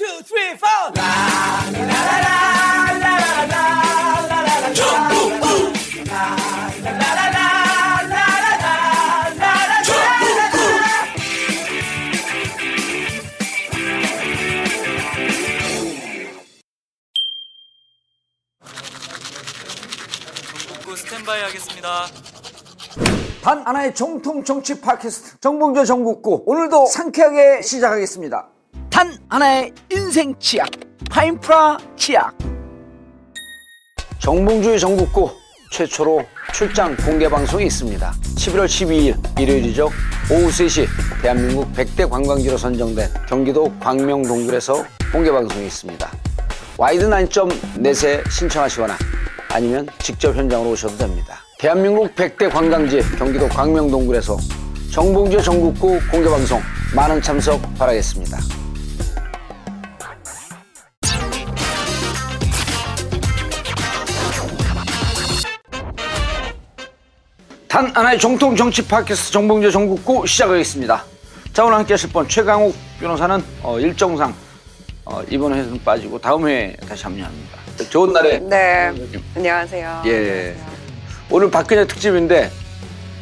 two, three, four. 단 하나의 정통 정치 팟캐스트 정봉조 정국구 오늘도 상쾌하게 시작하겠습니다. 단 하나의 인생 치약 파인프라 치약 정봉주의 전국구 최초로 출장 공개 방송이 있습니다. 11월 12일 일요일이죠. 오후 3시 대한민국 100대 관광지로 선정된 경기도 광명동굴에서 공개 방송이 있습니다. 와이드 난점 넷에 신청하시거나 아니면 직접 현장으로 오셔도 됩니다. 대한민국 100대 관광지 경기도 광명동굴에서 정봉주 전국구 공개 방송 많은 참석 바라겠습니다. 단 하나의 정통 정치 팟캐스트 정봉주 전국구 시작하겠습니다. 자 오늘 함께 하실 분 최강욱 변호사는 어, 일정상 어, 이번 회에는 빠지고 다음 회에 다시 합류합니다. 좋은 날에 네. 안녕하세요. 예. 안녕하세요. 오늘 박근혜 특집인데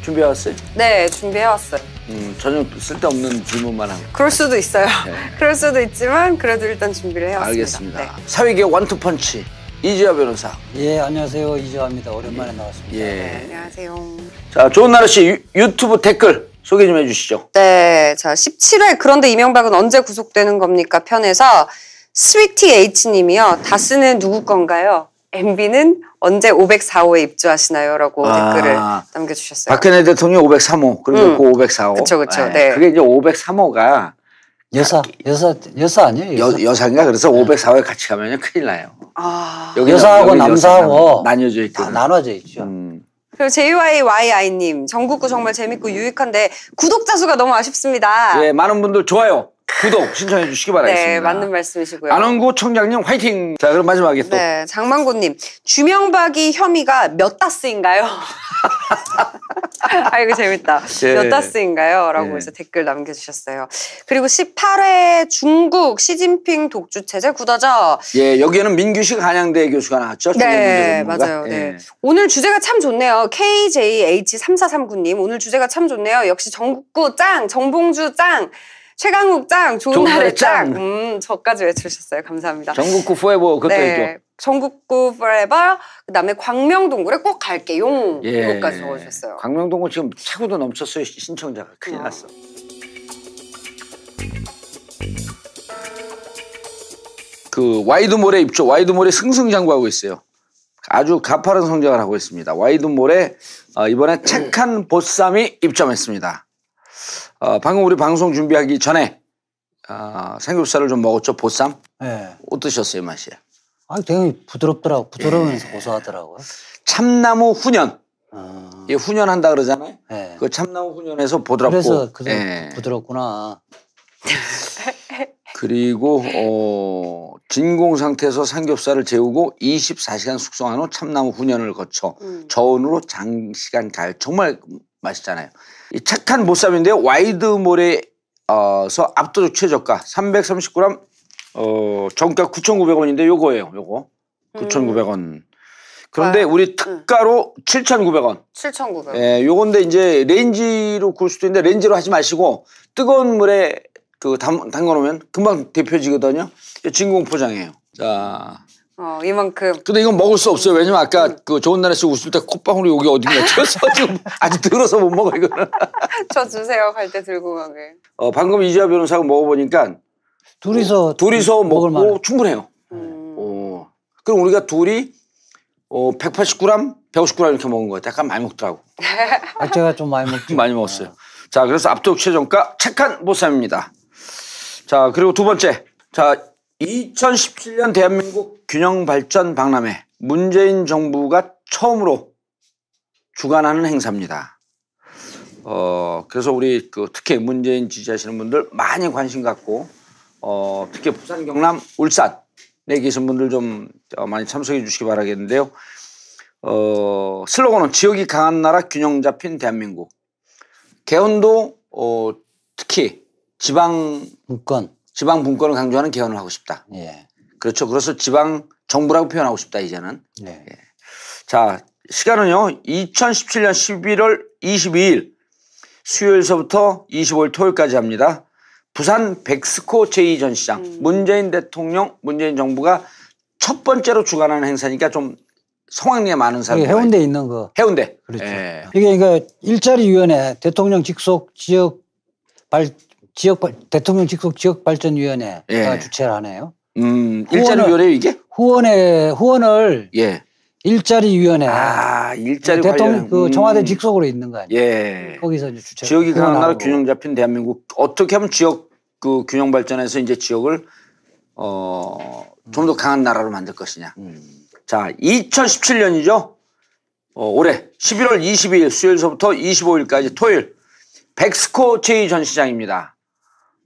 준비해 왔어요? 네, 준비해 왔어요. 음, 전혀 쓸데없는 질문만 하고. 그럴 수도 있어요. 네. 그럴 수도 있지만 그래도 일단 준비를 해왔습니다. 알겠습니다. 네. 사회계 원투펀치 이지아 변호사. 예, 안녕하세요. 이재화입니다. 오랜만에 나왔습니다. 예. 네, 안녕하세요. 자, 좋은 나라 씨 유, 유튜브 댓글 소개 좀 해주시죠. 네, 자 17회 그런데 이명박은 언제 구속되는 겁니까 편에서 스위티 H님이요. 다스는 누구 건가요? MB는 언제 504호에 입주하시나요?라고 아. 댓글을 남겨주셨어요. 박근혜 대통령 503호, 그리고 음. 그 504호. 그쵸, 그쵸. 네. 그게 이제 503호가 여사, 여사, 여사 아니에요? 여사? 여, 여사인가 그래서 504호에 같이 가면 큰일 나요. 아, 여사하고 남사하고 나뉘어져 다 있거든. 나눠져 있죠. 음. 그리고 JYYI님 전국구 정말 재밌고 유익한데 구독자 수가 너무 아쉽습니다. 예, 많은 분들 좋아요, 구독 신청해 주시기 바라겠습니다. 네, 맞는 말씀이시고요. 안원구 청장님 화이팅. 자, 그럼 마지막에 또 네, 장만고님 주명박이 혐의가 몇 다스인가요? 아 이거 재밌다. 예. 몇 다스인가요? 라고 예. 해서 댓글 남겨주셨어요. 그리고 18회 중국 시진핑 독주 체제 굳어져. 예, 여기에는 민규식 한양대 교수가 나왔죠. 네. 맞아요. 네. 예. 오늘 주제가 참 좋네요. KJH3439님 오늘 주제가 참 좋네요. 역시 정국구 짱, 정봉주 짱. 최강욱 짱, 좋은, 날에 짱. 짱. 음, 저까지 외쳐주셨어요. 감사합니다. 전국구 포에버 그것도 했죠. 전국구 forever 그다음에 광명동굴에 꼭 갈게요. 예. 이것까지 적어주셨어요. 광명동은 지금 차고도 넘쳤어요 시- 신청자가 큰일 어. 났어. 그 와이드몰에 입주, 와이드몰에 승승장구하고 있어요. 아주 가파른 성장을 하고 있습니다. 와이드몰에 어, 이번에 착한 보쌈이 입점했습니다. 어, 방금 우리 방송 준비하기 전에 어, 삼겹살을 좀 먹었죠 보쌈 예. 어떠셨어요 맛이? 아, 되게 부드럽더라고. 부드러우면서 예. 고소하더라고요. 참나무 훈연, 어, 이 훈연한다 그러잖아요. 예. 그 참나무 훈연에서 부드럽고 그래서 그 예. 부드럽구나. 그리고 어, 진공 상태에서 삼겹살을 재우고 24시간 숙성한 후 참나무 훈연을 거쳐 음. 저온으로 장시간 가열 정말 맛있잖아요. 이 착한 보쌈인데요. 와이드몰에서 압도적 최저가 330g 어, 정가 9,900원인데 요거예요. 요거 9,900원. 그런데 와. 우리 특가로 7,900원. 7,900원. 예, 요건데 이제 레인지로 구울 수도 있는데 레인지로 하지 마시고 뜨거운 물에 그 담, 담궈 놓으면 금방 데펴지거든요. 진공 포장이에요. 자, 어, 이만큼. 근데 이건 먹을 수 없어요. 왜냐면 아까 그 좋은 날에서 웃을 때 콧방울이 여기 어딘가 튀어서 지금 아직 들어서 못 먹어 이거는. 저 주세요. 갈 때 들고 가게. 어, 방금 이지아 변호사가 먹어보니까 둘이서 둘이서 먹을 먹고. 충분해요. 음. 어, 그럼 우리가 둘이 어, 180g, 150g 이렇게 먹은 거예요. 약간 많이 먹더라고. 아, 제가 좀 많이 먹죠. 많이 먹었어요. 자, 그래서 압도적 최저가 착한 보쌈입니다. 자, 그리고 두 번째. 자, 2017년 대한민국 균형 발전 박람회. 문재인 정부가 처음으로 주관하는 행사입니다. 어, 그래서 우리 그 특히 문재인 지지하시는 분들 많이 관심 갖고 어, 특히 부산, 경남, 울산에 계신 분들 좀 어, 많이 참석해 주시기 바라겠는데요. 어, 슬로건은 지역이 강한 나라 균형 잡힌 대한민국. 개헌도 어, 특히 지방 문건. 지방 분권을 강조하는 개헌을 하고 싶다. 예. 그렇죠. 그래서 지방 정부라고 표현하고 싶다 이제는. 네. 자, 시간은요. 2017년 11월 22일 수요일서부터 25일 토요일까지 합니다. 부산 백스코 제2전시장 문재인 대통령, 문재인 정부가 첫 번째로 주관하는 행사니까 좀 성황리에 많은 사람이 해운대에 있는 거. 해운대. 그렇죠. 예. 이게 그러니까 일자리 위원회 대통령 직속 지역 발 지역 발 대통령 직속 지역 발전 위원회가 예. 주최를 하네요. 음, 일자리 위원회 이게? 후원회 후원을 예. 일자리 위원회 아, 일자리 대통령 관련. 그 음. 청와대 직속으로 있는 거 아니에요? 예. 거기서 이제 주최 지역이 강한 나라. 균형 잡힌 대한민국 어떻게 하면 지역 그 균형 발전에서 이제 지역을 어 좀 더 강한 나라로 만들 것이냐. 음. 자, 2017년이죠. 어, 올해 11월 22일 수요일서부터 25일까지 토요일 백스코 제2전시장입니다.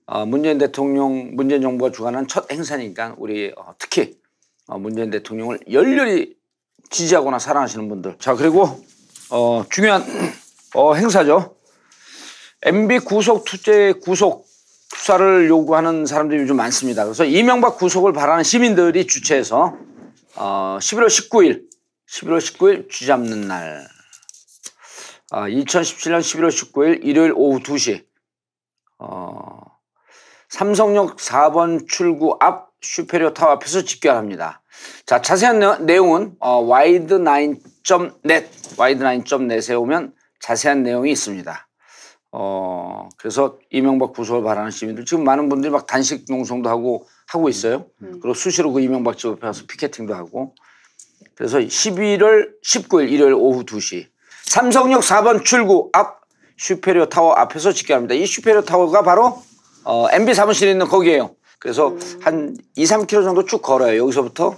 어, 문재인 대통령, 문재인 정부가 주관한 첫 행사니까 우리 어, 특히 어, 문재인 대통령을 열렬히 지지하거나 사랑하시는 분들. 자, 그리고 어, 중요한 어, 행사죠. MB 구속 투쟁 구속 수사를 요구하는 사람들이 요즘 많습니다. 그래서 이명박 구속을 바라는 시민들이 주최해서 어, 11월 19일, 11월 19일 쥐 잡는 날. 아, 2017년 11월 19일 일요일 오후 2시. 어, 삼성역 4번 출구 앞 슈페리오 타워 앞에서 집결합니다. 자, 자세한 내- 내용은 어, wide9.net, wide9.net에 오면 자세한 내용이 있습니다. 어, 그래서 이명박 구속을 바라는 시민들 지금 많은 분들이 막 단식 농성도 하고 하고 있어요. 그리고 수시로 그 이명박 집 앞에 가서 피켓팅도 하고. 그래서 11월 19일 일요일 오후 2시 삼성역 4번 출구 앞 슈페리오 타워 앞에서 집결합니다. 이 슈페리오 타워가 바로 어, MB 사무실에 있는 거기에요. 그래서 한 2, 3km 정도 쭉 걸어요. 여기서부터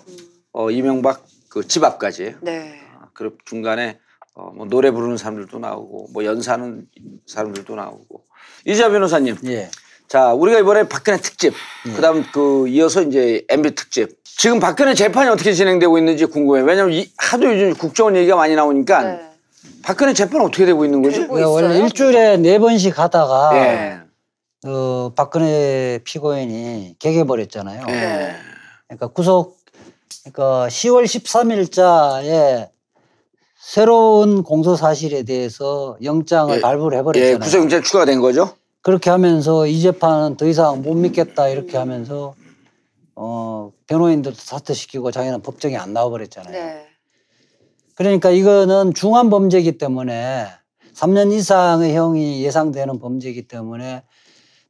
어, 이명박 그 집 앞까지. 네. 아, 그리고 중간에 어, 뭐 노래 부르는 사람들도 나오고 뭐 연사하는 사람들도 나오고 이자 변호사님 예. 자 우리가 이번에 박근혜 특집 그다음 그 이어서 이제 MB 특집 지금 박근혜 재판이 어떻게 진행되고 있는지 궁금해요 왜냐면 이, 하도 요즘 국정원 얘기가 많이 나오니까 네. 박근혜 재판 어떻게 되고 있는 거지? 되고 그러니까 원래? 일주일에 네 번씩 하다가 예. 어, 박근혜 피고인이 개개버렸잖아요. 예. 그러니까 구속 그러니까 10월 13일자에 새로운 공소 사실에 대해서 영장을 예. 발부를 예, 해버렸잖아요. 구속영장 추가가 된 거죠? 그렇게 하면서 이 재판은 더 이상 못 믿겠다 이렇게 하면서 어 변호인들도 사퇴시키고 자기는 법정에 안 나와버렸잖아요. 네. 그러니까 이거는 중한 범죄이기 때문에 3년 이상의 형이 예상되는 범죄이기 때문에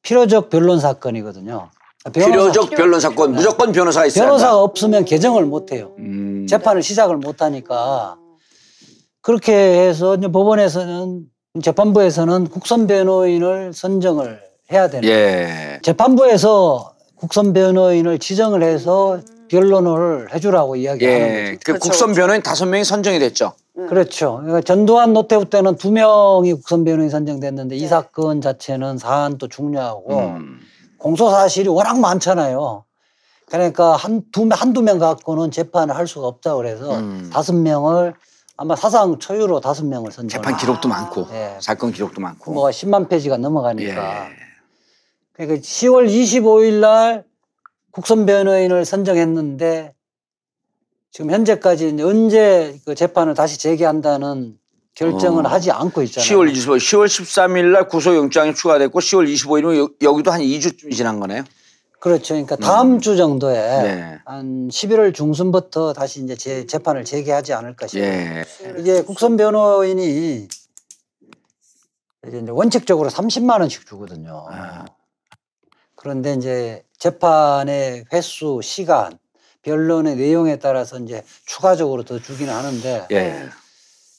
필요적 변론 사건이거든요. 변호사- 필요적 변론 사건 무조건 변호사가 있어야 변호사가 한다. 없으면 개정을 못 해요. 음. 재판을 시작을 못 하니까 그렇게 해서 이제 법원에서는 재판부에서는 국선 변호인을 선정을 해야 되는. 예. 재판부에서 국선 변호인을 지정을 해서 변론을 해주라고 이야기하는 예. 거죠. 그 그렇죠, 국선. 변호인 다섯 명이 선정이 됐죠. 그렇죠. 그러니까 전두환 노태우 때는 두 명이 국선 변호인 선정됐는데 이 네. 사건 자체는 사안도 중요하고 음. 공소 사실이 워낙 많잖아요. 그러니까 한두 한두 명 갖고는 재판을 할 수가 없다 그래서 음. 다섯 명을 아마 사상 초유로 다섯 명을 선정. 재판 기록도 많고 예. 사건 기록도 많고. 뭐 10만 페이지가 넘어가니까. 예. 그러니까 10월 25일 날 국선 변호인을 선정했는데 지금 현재까지 언제 그 재판을 다시 재개한다는 결정을 어. 하지 않고 있잖아요. 10월 25일, 10월 13일 날 구속영장이 추가됐고 10월 25일은 여기도 한 2주쯤 지난 거네요. 그렇죠. 그러니까 다음 주 정도에 음. 네. 한 11월 중순부터 다시 이제 재, 재판을 재개하지 않을까 싶어요. 예. 이게 국선 변호인이 이제 이제 원칙적으로 30만 원씩 주거든요. 아. 그런데 이제 재판의 횟수, 시간, 변론의 내용에 따라서 이제 추가적으로 더 주기는 하는데 예.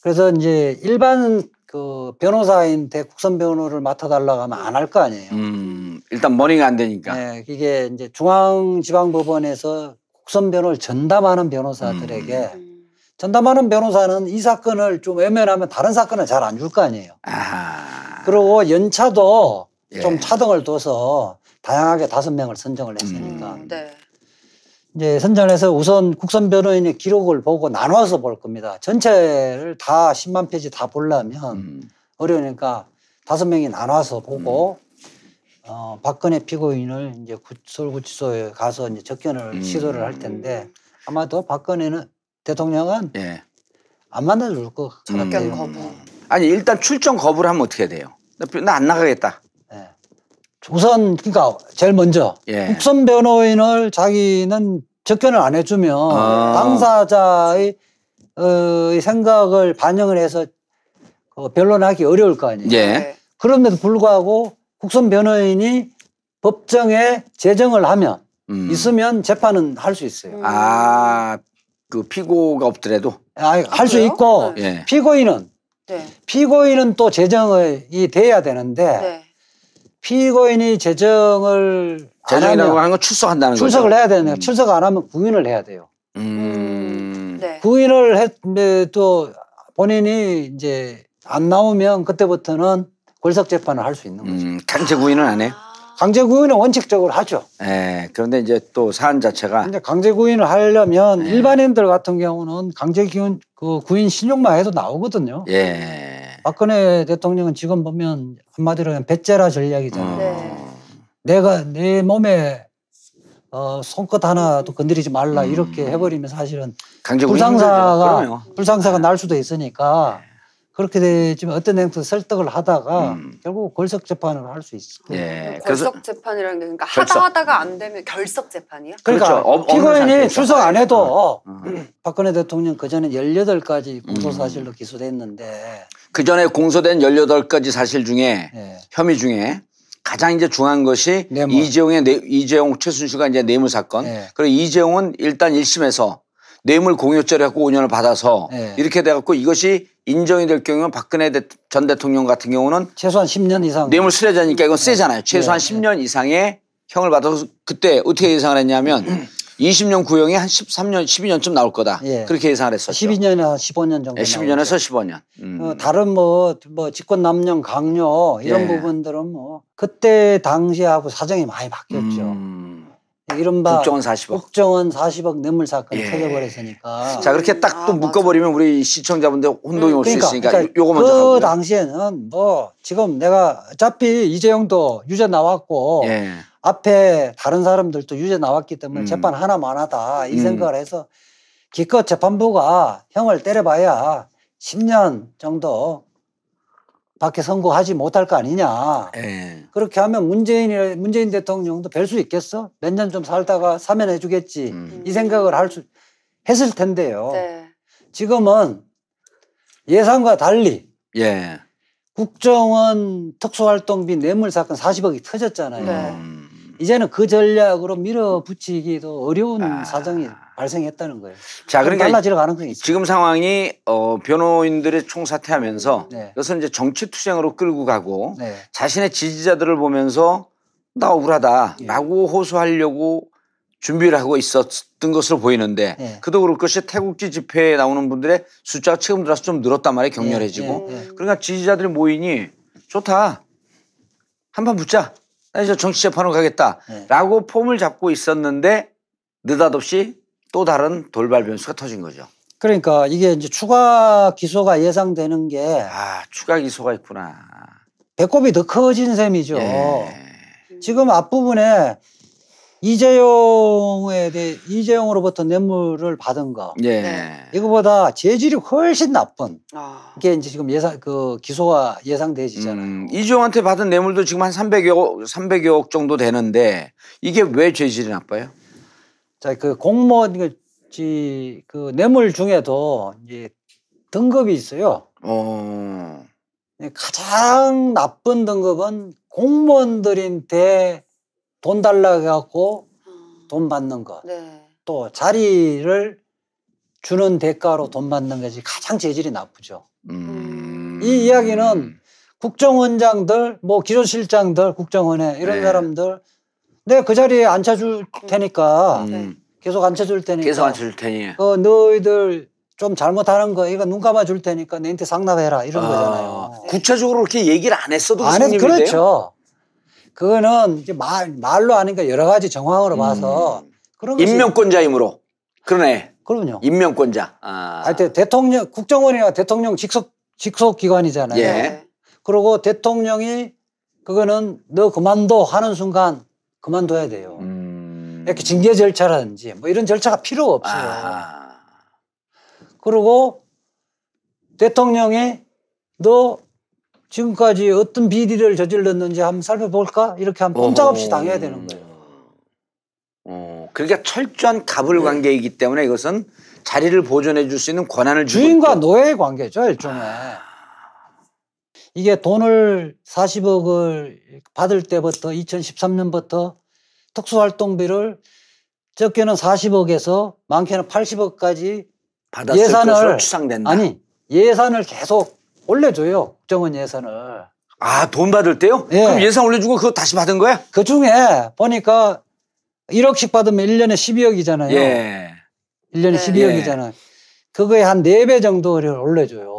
그래서 이제 일반 그 변호사인데 국선 변호를 맡아달라고 하면 안 할 거 아니에요. 음, 일단 머니가 안 되니까. 네, 이게 이제 중앙지방법원에서 국선 변호를 전담하는 변호사들에게 음. 전담하는 변호사는 이 사건을 좀 외면하면 다른 사건은 잘안 줄 거 아니에요. 아하. 그리고 연차도 예. 좀 차등을 둬서 다양하게 다섯 명을 선정을 했으니까 음. 네. 이제 선정해서 우선 국선 변호인의 기록을 보고 나눠서 볼 겁니다. 전체를 다 10만 페이지 다 보려면 음. 어려우니까 다섯 명이 나눠서 보고 어, 박근혜 피고인을 이제 구- 서울구치소에 가서 이제 접견을 음. 시도를 할 텐데 아마도 박근혜는 대통령은 예. 안 만나줄 것 음. 같아요. 접견 거부. 아니 일단 출정 거부를 하면 어떻게 돼요? 나 안 나가겠다. 예. 우선 그러니까 제일 먼저 예. 국선 변호인을 자기는 접견을 안 해주면 아. 당사자의 어, 이 생각을 반영을 해서 어, 변론하기 어려울 거 아니에요. 예. 네. 그럼에도 불구하고 국선 변호인이 법정에 제정을 하면 음. 있으면 재판은 할 수 있어요. 아, 그 피고가 없더라도. 할수 그래요? 있고 예. 피고인은 네. 피고인은 또 제정이 돼야 되는데 네. 피고인이 제정을 안 재정이라고 하는 건 출석한다는 출석을 거죠. 해야 되는데 음. 출석 안 하면 구인을 해야 돼요. 음. 네. 구인을 했는데 또 본인이 이제 안 나오면 그때부터는 골석 재판을 할 수 있는 거죠. 음, 강제 구인은 안 해요. 강제 구인은 원칙적으로 하죠. 예. 그런데 이제 또 사안 자체가 근데 강제 구인을 하려면 네. 일반인들 같은 경우는 강제 구인 그 구인 신용만 해도 나오거든요. 예. 박근혜 대통령은 지금 보면 한마디로 그냥 배째라 전략이잖아요. 어. 네. 내가 내 몸에 어, 손끝 하나도 건드리지 말라 음. 이렇게 해버리면 사실은. 불상사가. 불상사가 날 수도 있으니까 그렇게 되지만 어떤 행동 설득을 하다가 음. 결국 궐석 재판을 할 수 있어. 예. 그래서 결석 재판이라는 게 그러니까 결석. 하다 하다가 안 되면 결석 재판이야? 그러니까 그렇죠. 업- 없는 피고인이. 출석 안 해도 어. 박근혜 대통령 그 전에 18가지 음. 공소사실로 기소됐는데 그 전에 공소된 18가지 사실 중에 예. 혐의 중에 가장 이제 중요한 것이 뇌물. 이재용의 뇌, 이재용 최순실과 이제 뇌물 사건. 네. 그리고 이재용은 일단 1심에서 뇌물 공여죄를 갖고 5년을 받아서 네. 이렇게 돼 갖고 이것이 인정이 될 경우는 박근혜 대- 전 대통령 같은 경우는 최소한 10년 이상 뇌물 수뢰자니까 이건 세잖아요. 최소한 네. 10년 이상의 형을 받아서 그때 어떻게 예상을 했냐면 20년 구형이 한 13년, 12년쯤 나올 거다. 예. 그렇게 예상을 했었죠. 12년이나 15년 정도 예, 12년에서 15년. 음. 어, 다른 뭐, 뭐 직권 남용 강요 이런 예. 부분들은 뭐 그때 당시하고 사정이 많이 바뀌었죠. 음. 이른바 국정원 40억. 국정원 40억 뇌물 사건이 예. 터져버렸으니까. 자 그렇게 딱또 아, 묶어버리면 우리 시청자분들 혼동이 올수 그러니까, 있으니까 그러니까 요거 먼저 그 가고요. 당시에는 뭐 지금 내가 어차피 이재용도 유죄 나왔고 예. 앞에 다른 사람들도 유죄 나왔기 때문에 음. 재판 하나만 하다 이 음. 생각을 해서 기껏 재판부가 형을 때려봐야 10년 정도 밖에 선고하지 못할 거 아니냐. 예. 그렇게 하면 문재인이 문재인 대통령도 별수 있겠어? 몇 년 좀 살다가 사면해 주겠지. 음. 이 생각을 할 수 했을 텐데요. 네. 지금은 예상과 달리 예. 국정원 특수활동비 뇌물 사건 40억이 터졌잖아요. 네. 음. 이제는 그 전략으로 밀어붙이기도 어려운 아. 사정이 발생했다는 거예요. 자좀 그러니까 달라질 가능성이 있죠. 지금 상황이 어, 변호인들의 총사퇴하면서 네. 이것은 이제 정치 투쟁으로 끌고 가고 네. 자신의 지지자들을 보면서 나 억울하다라고 호소하려고 준비를 하고 있었던 것으로 보이는데 네. 그도 그럴 것이 태국지 집회에 나오는 분들의 숫자가 최근 들어서 좀 늘었단 말이에요 격렬해지고 예, 예, 예. 그러니까 지지자들의 모임이 좋다 한 판 붙자 나 이제 정치 재판으로 네. 가겠다라고 폼을 잡고 있었는데 느닷없이 또 다른 돌발 변수가 터진 거죠. 그러니까 이게 이제 추가 기소가 예상되는 게 아 추가 기소가 있구나. 배꼽이 더 커진 셈이죠. 예. 지금 앞부분에 이재용에 대해 이재용으로부터 뇌물을 받은 거 예. 네. 이거보다 재질이 훨씬 나쁜 아. 게 이제 지금 예상 그 기소가 예상되지잖아요. 음, 이종한테 받은 뇌물도 지금 한 300여 300여억 정도 되는데 이게 왜 죄질이 나빠요? 자, 그 공무원 그, 지, 그 뇌물 중에도 이제 등급이 있어요. 어. 가장 나쁜 등급은 공무원들한테 돈 달라고 해갖고 돈 받는 것. 네. 또 자리를 주는 대가로 돈 받는 것이 가장 재질이 나쁘죠. 음. 이 이야기는 국정원장들, 뭐 기조실장들, 국정원에 이런 네. 사람들 내가 그 자리에 앉혀줄 테니까 음. 계속 앉혀줄 테니까 계속 안줄 테니. 어, 너희들 좀 잘못하는 거 이거 눈 감아 줄 테니까 내한테 상납해라 이런 아, 거잖아요. 구체적으로 그렇게 얘기를 안 했어도 안 해도? 그렇죠. 그거는 이제 말, 말로 하니까 여러 가지 정황으로 봐서 그런 음. 임명권자이므로. 그러네. 그럼요. 임명권자. 아. 하여튼 대통령 국정원이나 대통령 직속 직속 기관이잖아요. 예. 네. 그리고 대통령이 그거는 너 그만둬 하는 순간 그만둬야 돼요. 음. 이렇게 징계 절차라든지 뭐 이런 절차가 필요 없어요. 아. 그리고 대통령이 너 지금까지 어떤 비리를 저질렀는지 한번 살펴볼까? 이렇게 하면 꼼짝없이 당해야 되는 거예요. 어, 그러니까 철저한 갑을 관계이기 때문에 이것은 자리를 보존해 줄 수 있는 권한을 주고 주인과 있고. 노예의 관계죠, 일종의. 이게 돈을 40억을 받을 때부터 2013년부터 특수활동비를 적게는 40억에서 많게는 80억까지 받았을 예산을- 추상된다. 아니 예산을 계속 올려줘요 국정원 예산을 아, 돈 받을 때요? 예. 그럼 예산 올려주고 그거 다시 받은 거야? 그 중에 보니까 1억씩 받으면 1년에 12억이잖아요 예. 1년에 네. 12억이잖아요 그거에 한 4배 정도를 올려줘요 음.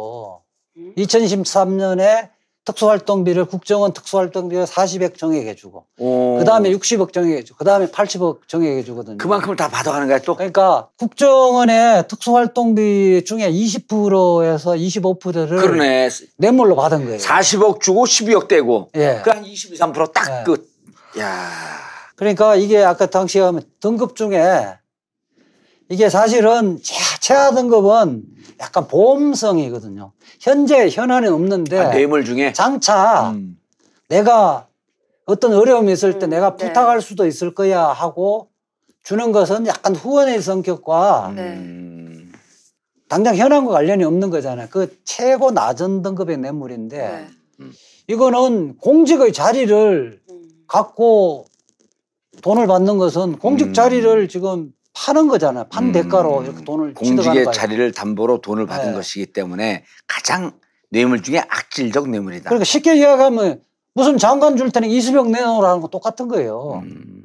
2013년에 특수활동비를 국정원 특수활동비를 40억 정액해 주고 오. 그 다음에 60억 정액해 주고 그 다음에 80억 정액해 주거든요 그만큼을 다 받아가는 거야 또? 그러니까 국정원의 특수활동비 중에 20%에서 25%를 그러네. 뇌물로 받은 거예요 40억 주고 12억 떼고. 예. 그한 22, 3%딱 예. 끝. 야. 그러니까 이게 아까 당시에 하면 등급 중에 이게 사실은 최하, 등급은 약간 보험성이거든요. 현재 현안에 없는데 아, 뇌물 중에. 장차 음. 내가 어떤 어려움이 있을 때 음, 내가 네. 부탁할 수도 있을 거야 하고 주는 것은 약간 후원의 성격과 네. 음. 당장 현안과 관련이 없는 거잖아요. 그 최고 낮은 등급의 뇌물인데 네. 이거는 공직의 자리를 음. 갖고 돈을 받는 것은 공직 음. 자리를 지금 파는 거잖아요. 판 음. 대가로 이렇게 돈을 공직의. 자리를 담보로 돈을 받은 네. 것이기 때문에 가장 뇌물 중에 악질적 뇌물이다. 그러니까 쉽게 이야기하면 무슨 장관 줄 테니 20억 내놓으라는 거 똑같은 거예요. 음.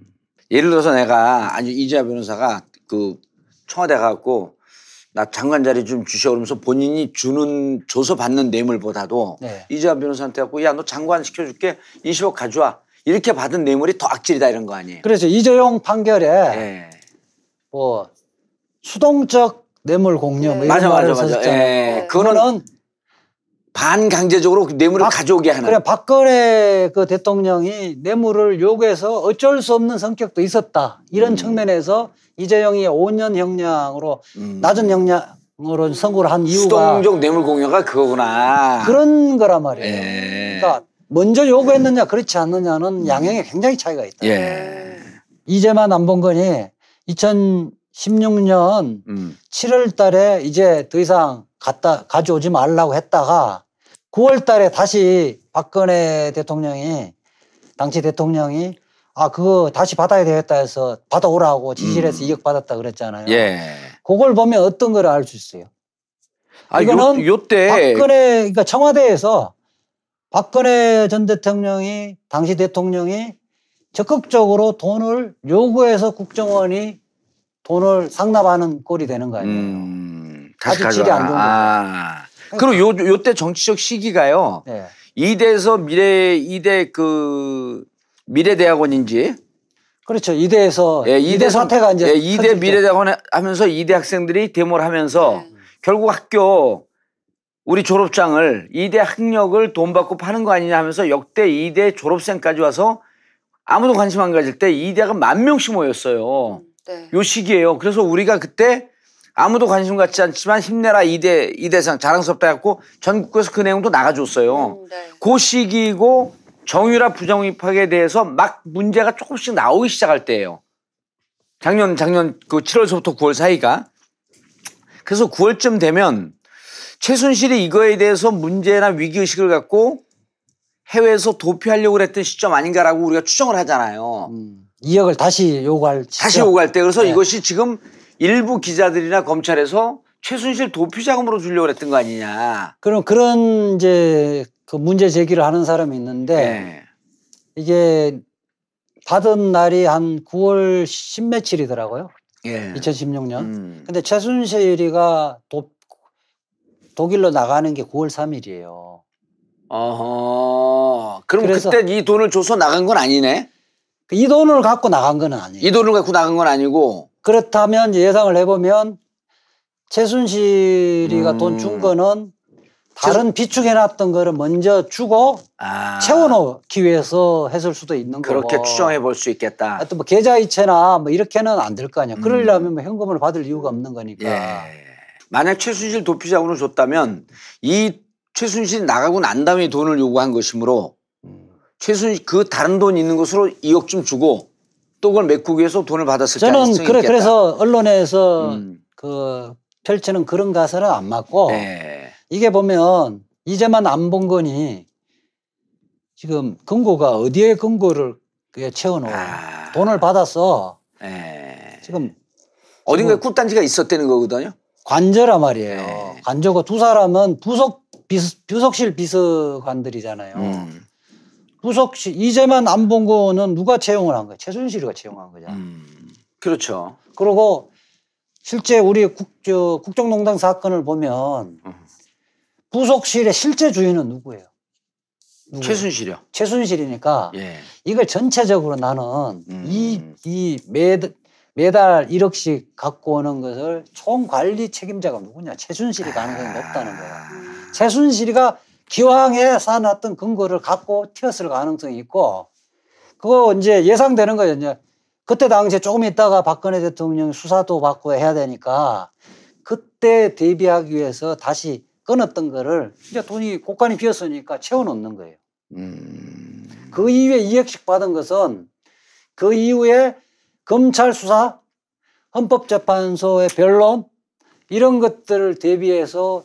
예를 들어서 내가 아니 이재하 변호사가 그 청와대 가갖고 나 장관 자리 좀 주셔 그러면서 본인이 주는 줘서 받는 뇌물보다도 네. 이재하 변호사한테 갖고 야 너 장관 시켜줄게 20억 가져와 이렇게 받은 뇌물이 더 악질이다 이런 거 아니에요? 그래서 이재용 판결에 예. 뭐 수동적 뇌물 공여 뭐 이런 맞아 맞아 맞아. 썼잖아요. 예. 그거는 그거는 반강제적으로 그 뇌물을 박- 가져오게 하는. 그래 박근혜 그 대통령이 뇌물을 요구해서 어쩔 수 없는 성격도 있었다 이런 음. 측면에서 이재용이 5년 형량으로 음. 낮은 형량으로 선고를 한 이유가 수동적 뇌물 공여가 그거구나. 그런 거란 말이에요. 예. 그러니까 먼저 요구했느냐 그렇지 않느냐는 양형에 굉장히 차이가 있다. 예. 이제만 안 본 거니 2016년 음. 7월 달에 이제 더 이상 갖다 가져오지 말라고 했다가 9월 달에 다시 박근혜 대통령이 당시 대통령이 아 그거 다시 받아야 되겠다 해서 받아오라고 지시를 해서 음. 2억 받았다 그랬잖아요. 예. 그걸 보면 어떤 걸 알 수 있어요. 아, 이거는 요, 요때 박근혜 그러니까 청와대에서 박근혜 전 대통령이 당시 대통령이 적극적으로 돈을 요구해서 국정원이 돈을 상납하는 꼴이 되는 거 아니에요. 음, 다시 아주 질이 안 좋은. 아. 그리고 요, 요때 정치적 시기가요. 네. 이대에서 미래, 이대 그, 미래대학원인지. 그렇죠. 이대에서 예, 이대 선- 사태가 이제 예, 이대. 미래대학원 하면서 이대 학생들이 데모를 하면서 네. 결국 학교 우리 졸업장을 이대 학력을 돈 받고 파는 거 아니냐 하면서 역대 이대 졸업생까지 와서 아무도 관심 안 가질 때 이대가 만 명씩 모였어요. 네. 요 시기예요. 그래서 우리가 그때 아무도 관심 갖지 않지만 힘내라 이대 이대상 자랑스럽다 해갖고 전국에서 그 내용도 나가줬어요. 음, 네. 그 시기이고 정유라 부정입학에 대해서 막 문제가 조금씩 나오기 시작할 때예요. 작년 작년 그 7월서부터 9월 사이가 그래서 9월쯤 되면 최순실이 이거에 대해서 문제나 위기 의식을 갖고 해외에서 도피하려고 그랬던 시점 아닌가라고 우리가 추정을 하잖아요. 음, 2억을 다시 요구할 다시 시점. 오갈 때 그래서 네. 이것이 지금 일부 기자들이나 검찰에서 최순실 도피 자금으로 주려고 그랬던 거 아니냐. 그럼 그런 이제 그 문제 제기를 하는 사람이 있는데 네. 이게 받은 날이 한 9월 10 며칠이더라고요. 예. 2016년. 음. 근데 최순실이가 도, 독일로 나가는 게 9월 3일이에요. 어허. 그럼 그래서- 그때 이 돈을 줘서 나간 건 아니네. 이 돈을 갖고 나간 건 아니에요. 이 돈을 갖고 나간 건 아니고. 그렇다면 예상을 해보면 최순실이가 음. 돈준 거는 다른 비축해놨던 거를 먼저 주고 아, 채워놓기 위해서 했을 수도 있는 그렇게 거고. 추정해 볼 수 있겠다. 하여튼 뭐 계좌이체나 뭐 이렇게는 안 될 거 아니야. 음. 그러려면 뭐 현금을 받을 이유가 없는 거니까. 예. 만약 최순실 도피자금을 줬다면 이 최순실이 나가고 난 다음에 돈을 요구한 것이므로 최순실 그 다른 돈 있는 것으로 2억쯤 주고 또 그걸 메꾸기 위해서 돈을 받았을 저는 그래 있겠다. 그래서 언론에서 음. 그 펼치는 그런 가설은 안 맞고 네. 이게 보면 이제만 안 본 거니 지금 근거가 어디에 근거를 그게 채워놓아 아. 돈을 받았어 예. 지금 어딘가에 꿀단지가 있었다는 거거든요. 관저란 말이에요. 네. 관저고 두 사람은 부속 비서, 부속실 비서관들이잖아요. 음. 부속실 이제만 안 본 거는 누가 채용을 한 거야? 최순실이가 채용한 거잖아. 음. 그렇죠. 그리고 실제 우리 국, 저, 국정농단 사건을 보면 음. 부속실의 실제 주인은 누구예요? 누구예요? 최순실이요. 최순실이니까 예. 이걸 전체적으로 나는 음. 이, 이 매, 매달 1억씩 갖고 오는 것을 총 관리 책임자가 누구냐? 최순실이 가능성이 높다는 거예요. 최순실이가 기왕에 쌓아놨던 근거를 갖고 튀었을 가능성이 있고 그거 이제 예상되는 거예요. 이제 그때 당시에 조금 있다가 박근혜 대통령 수사도 받고 해야 되니까 그때 대비하기 위해서 다시 끊었던 거를 이제 돈이 곳간이 비었으니까 채워놓는 거예요. 음. 그 이후에 2억씩 받은 것은 그 이후에 검찰 수사, 헌법재판소의 변론 이런 것들을 대비해서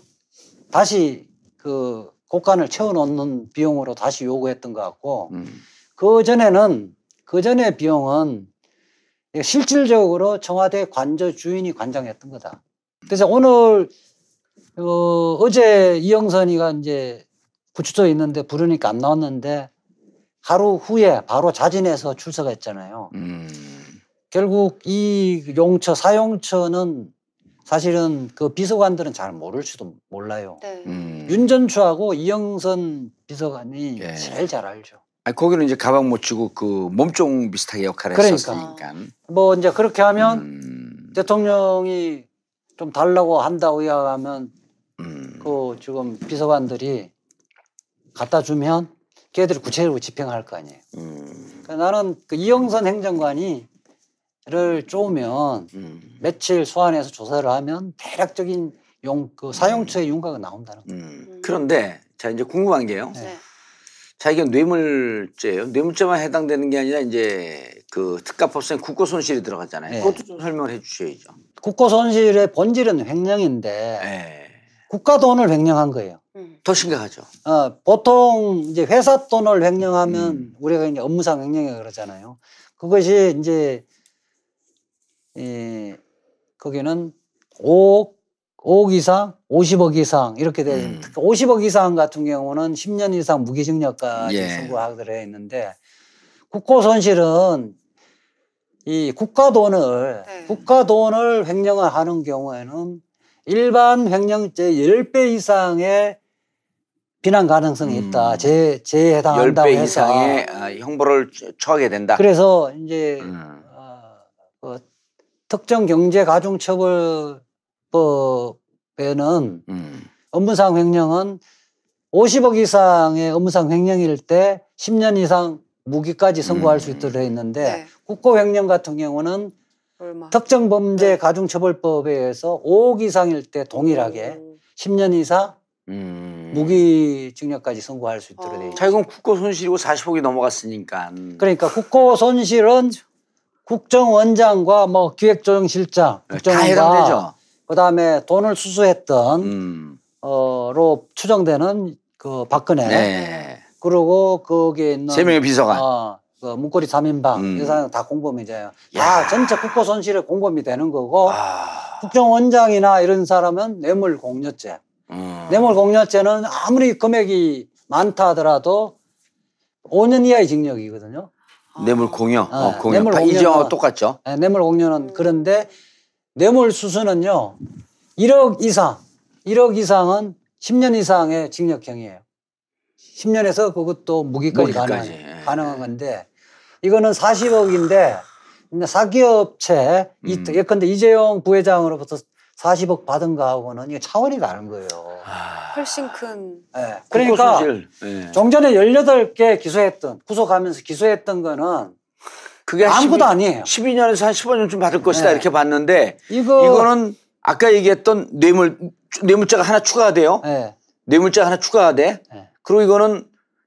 다시 그 곳간을 채워놓는 비용으로 다시 요구했던 것 같고 음. 그 전에는 그 전에 비용은 실질적으로 청와대 관저 주인이 관장했던 거다. 그래서 오늘 어, 어제 이영선이가 이제 구치소에 있는데 부르니까 안 나왔는데 하루 후에 바로 자진해서 출석했잖아요. 음. 결국 이 용처 사용처는 사실은 그 비서관들은 잘 모를 수도 몰라요. 네. 음. 윤전추하고 이영선 비서관이 예. 제일 잘 알죠. 아니, 거기는 이제 가방 못 쥐고 그 몸종 비슷하게 역할을 그러니까. 했었으니까. 뭐 이제 그렇게 하면 음. 대통령이 좀 달라고 한다고 이야기하면 음. 그 지금 비서관들이 갖다 주면 걔들이 구체적으로 집행할 거 아니에요. 음. 그러니까 나는 그 이영선 행정관이 를 쪼으면 음. 며칠 소환해서 조사를 하면 대략적인 용, 그 사용처의 윤곽이 나온다는 거예요. 음. 그런데 자 이제 궁금한 게요. 네. 네. 자 이게 뇌물죄예요. 뇌물죄만 해당되는 게 아니라 이제 그 특가법상에 국고 손실이 들어갔잖아요. 네. 그것도 좀 설명을 해주셔야죠. 국고 손실의 본질은 횡령인데 네. 국가 돈을 횡령한 거예요. 음. 더 심각하죠. 어, 보통 이제 회사 돈을 횡령하면 음. 우리가 이제 업무상 횡령이 그러잖아요. 그것이 이제 이 거기는 5억, 5억 이상, 50억 이상 이렇게 돼. 음. 특히 50억 이상 같은 경우는 10년 이상 무기징역까지 예. 선고하도록 해 있는데 국고 손실은 이 국가 돈을 네. 국가 돈을 횡령을 하는 경우에는 일반 횡령죄 10배 이상의 비난 가능성이 음. 있다. 제, 제에 해당한다고 10배 해서. 이상의 아, 형벌을 처하게 된다. 그래서 이제 음. 어, 그 특정 경제 가중 처벌법에는 음. 업무상 횡령은 50억 이상의 업무상 횡령일 때 10년 이상 무기까지 선고할 수 음. 있도록 돼 있는데 네. 국고 횡령 같은 경우는 얼마? 특정 범죄 가중 처벌법에 의해서 5억 이상일 때 동일하게 오. 10년 이상 음. 무기징역까지 선고할 수 있도록 돼 있죠. 자 이건 국고 손실이고 40억이 넘어갔으니까. 그러니까 국고 손실은 국정원장과 뭐 기획조정실장, 네, 다 해당되죠. 국정원과 그다음에 돈을 수수했던 음. 어로 추정되는 그 박근혜 네. 그리고 거기에 있는 세 명의 비서관. 어, 그 문고리 3인방 음. 이 사람 다 공범이잖아요. 야. 다 전체 국고 손실에 공범이 되는 거고 아. 국정원장이나 이런 사람은 뇌물 공여죄. 음. 뇌물 공여죄는 아무리 금액이 많다 하더라도 5년 이하의 징역이거든요. 뇌물 공여. 아, 어, 공여. 뇌물 다 공여는- 이제와 똑같죠. 네, 뇌물 공여는 그런데 뇌물 수수는요 1억 이상 1억 이상은 10년 이상의 징역형이에요. 10년에서 그것도 무기까지, 무기까지, 가능한, 예. 가능한 건데 이거는 40억인데 사기업체 이 음. 예컨대 이재용 부회장으로부터 40억 받은 거하고는 이게 차원이 다른 거예요. 훨씬 큰. 예. 그러니까. 예. 종전에 18개 기소했던 구속하면서 기소했던 거는 그게 한 아무것도 12 아니에요. 12년에서 한 15년쯤 받을 것이다 네. 이렇게 봤는데 이거 이거는 아까 얘기했던 뇌물 뇌물자가 하나 추가가 돼요. 예. 뇌물자 하나 추가가 돼. 네. 그리고 이거는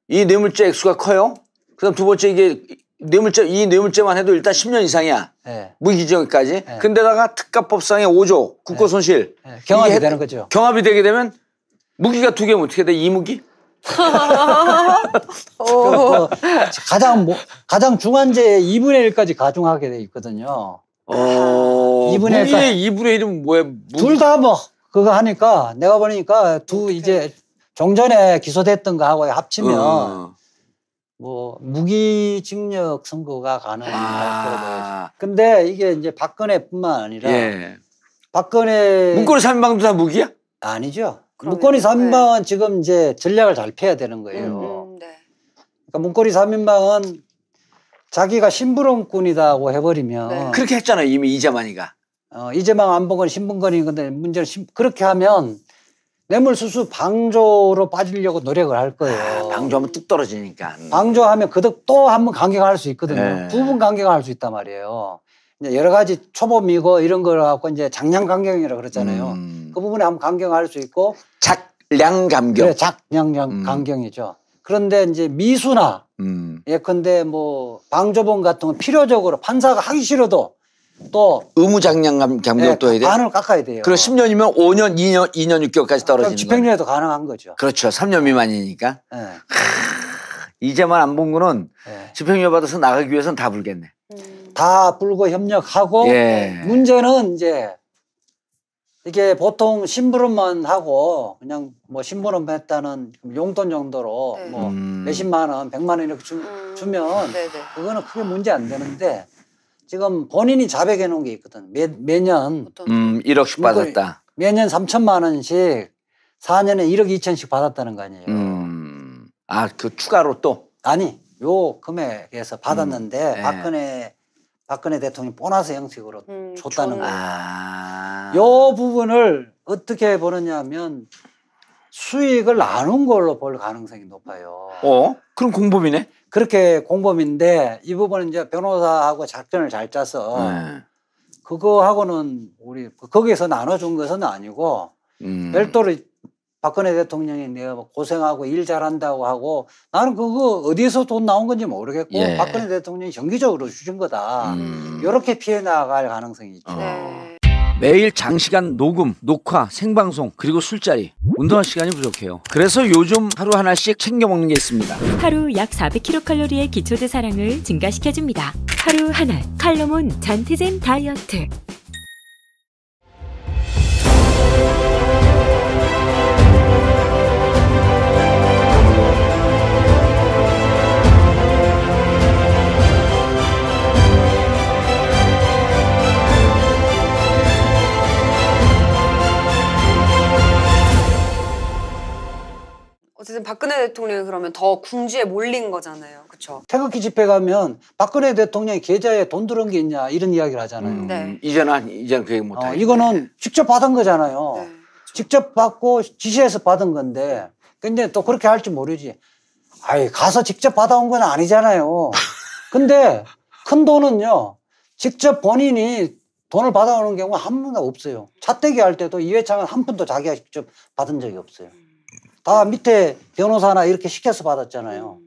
이 뇌물자 액수가 커요. 그 다음 두 번째 이게 뇌물자 이 뇌물자만 해도 일단 10년 이상이야. 예. 무기징역까지. 네. 근데다가 특가법상의 5조 국고 손실. 예. 경합이 되는 거죠. 경합이 되게 되면 무기가 두 개면 어떻게 돼? 이무기? 그 가장 뭐, 가장 중한죄의 2분의 1까지 가중하게 돼 있거든요. 어. 이분의 무기의 2분의 1은 뭐야? 무기- 둘다 뭐 그거 하니까 내가 보니까 두 이제 종전에 기소됐던 거하고 합치면 어. 뭐 무기징역 선고가 가능할 보여요. 아. 근데 이게 이제 박근혜뿐만 아니라 예. 박근혜 문고리 3인방도 다 무기야? 아니죠. 그러네요. 문고리 3인방은 지금 이제 전략을 잘 펴야 되는 거예요. 음, 네. 그러니까 문고리 3인방은 자기가 심부름꾼이다고 해버리면 네. 그렇게 했잖아요. 이미 이재만이가. 어, 이재명 안봉건 신분건인 건데 문제는 심- 그렇게 하면 뇌물수수 방조로 빠지려고 노력을 할 거예요. 방조하면 뚝 떨어지니까. 방조하면 그득 또 한 번 강경할 수 있거든요. 네. 두번 강경할 수 있단 말이에요. 이제 여러 가지 초범이고 이런 걸 갖고 이제 장량 강경이라 그랬잖아요. 음. 그 부분에 한번 강경할 수 있고 작량 감경. 그래 작량량 음. 강경이죠. 그런데 이제 미수나 음. 예컨대 뭐 방조범 같은 건 필요적으로 판사가 하기 싫어도 또 의무장량 감- 감경 예, 또 해야 돼. 간을 깎아야 돼요. 그리고 10년이면 5년, 2년, 2년 6개월까지 그럼 떨어지는 거예요. 집행유예도 가능한 거죠. 그렇죠. 3년 미만이니까. 예, 이제만 안 본 거는 예. 집행유예 받아서 나가기 위해서는 다 불겠네. 음. 다 불고 협력하고 예. 문제는 이제 이게 보통 심부름만 하고 그냥 뭐 심부름 했다는 용돈 정도로 네. 뭐 음. 몇십만 원, 백만 원 이렇게 주, 음. 주면 네네. 그거는 크게 문제 안 되는데 지금 본인이 자백해 놓은 게 있거든. 매, 매년 음, 1억씩 문고리- 받았다. 매년 3천만 원씩 4년에 1억 2천씩 받았다는 거 아니에요. 음. 아, 그 추가로 또. 아니 요 금액에서 받았는데 네. 박근혜 박근혜 대통령이 보너스 형식으로 음, 줬다는. 거예요. 아. 요 부분을 어떻게 보느냐면 수익을 나눈 걸로 볼 가능성이 높아요. 어? 그럼 공범이네? 그렇게 공범인데 이 부분은 이제 변호사하고 작전을 잘 짜서 네. 그거하고는 우리 거기에서 나눠준 것은 아니고 음. 별도로 박근혜 대통령이 내가 뭐 고생하고 일 잘한다고 하고 나는 그거 어디에서 돈 나온 건지 모르겠고 예. 박근혜 대통령이 정기적으로 주신 거다. 음. 이렇게 피해 나갈 가능성이 있죠. 어. 네. 매일 장시간 녹음, 녹화, 생방송, 그리고 술자리. 운동할 시간이 부족해요. 그래서 요즘 하루 하나씩 챙겨 먹는 게 있습니다. 하루 약 400kcal의 기초 대사량을 증가시켜줍니다. 하루 하나 칼로몬 잔티젠 다이어트. 어쨌든 박근혜 대통령이 그러면 더 궁지에 몰린 거잖아요. 그렇죠? 태극기 집회 가면 박근혜 대통령이 계좌에 돈 들은 게 있냐 이런 이야기를 하잖아요. 음, 네. 이제는, 이제는 그 얘기 못 어, 하겠네. 이거는 직접 받은 거잖아요. 네. 직접 받고 지시해서 받은 건데 근데 또 그렇게 할지 모르지. 아이 가서 직접 받아온 건 아니잖아요. 근데 큰 돈은요 직접 본인이 돈을 받아오는 경우가 한 번도 없어요. 차떼기 할 때도 이회창은 한 푼도 자기가 직접 받은 적이 없어요. 다 밑에 변호사나 이렇게 시켜서 받았잖아요.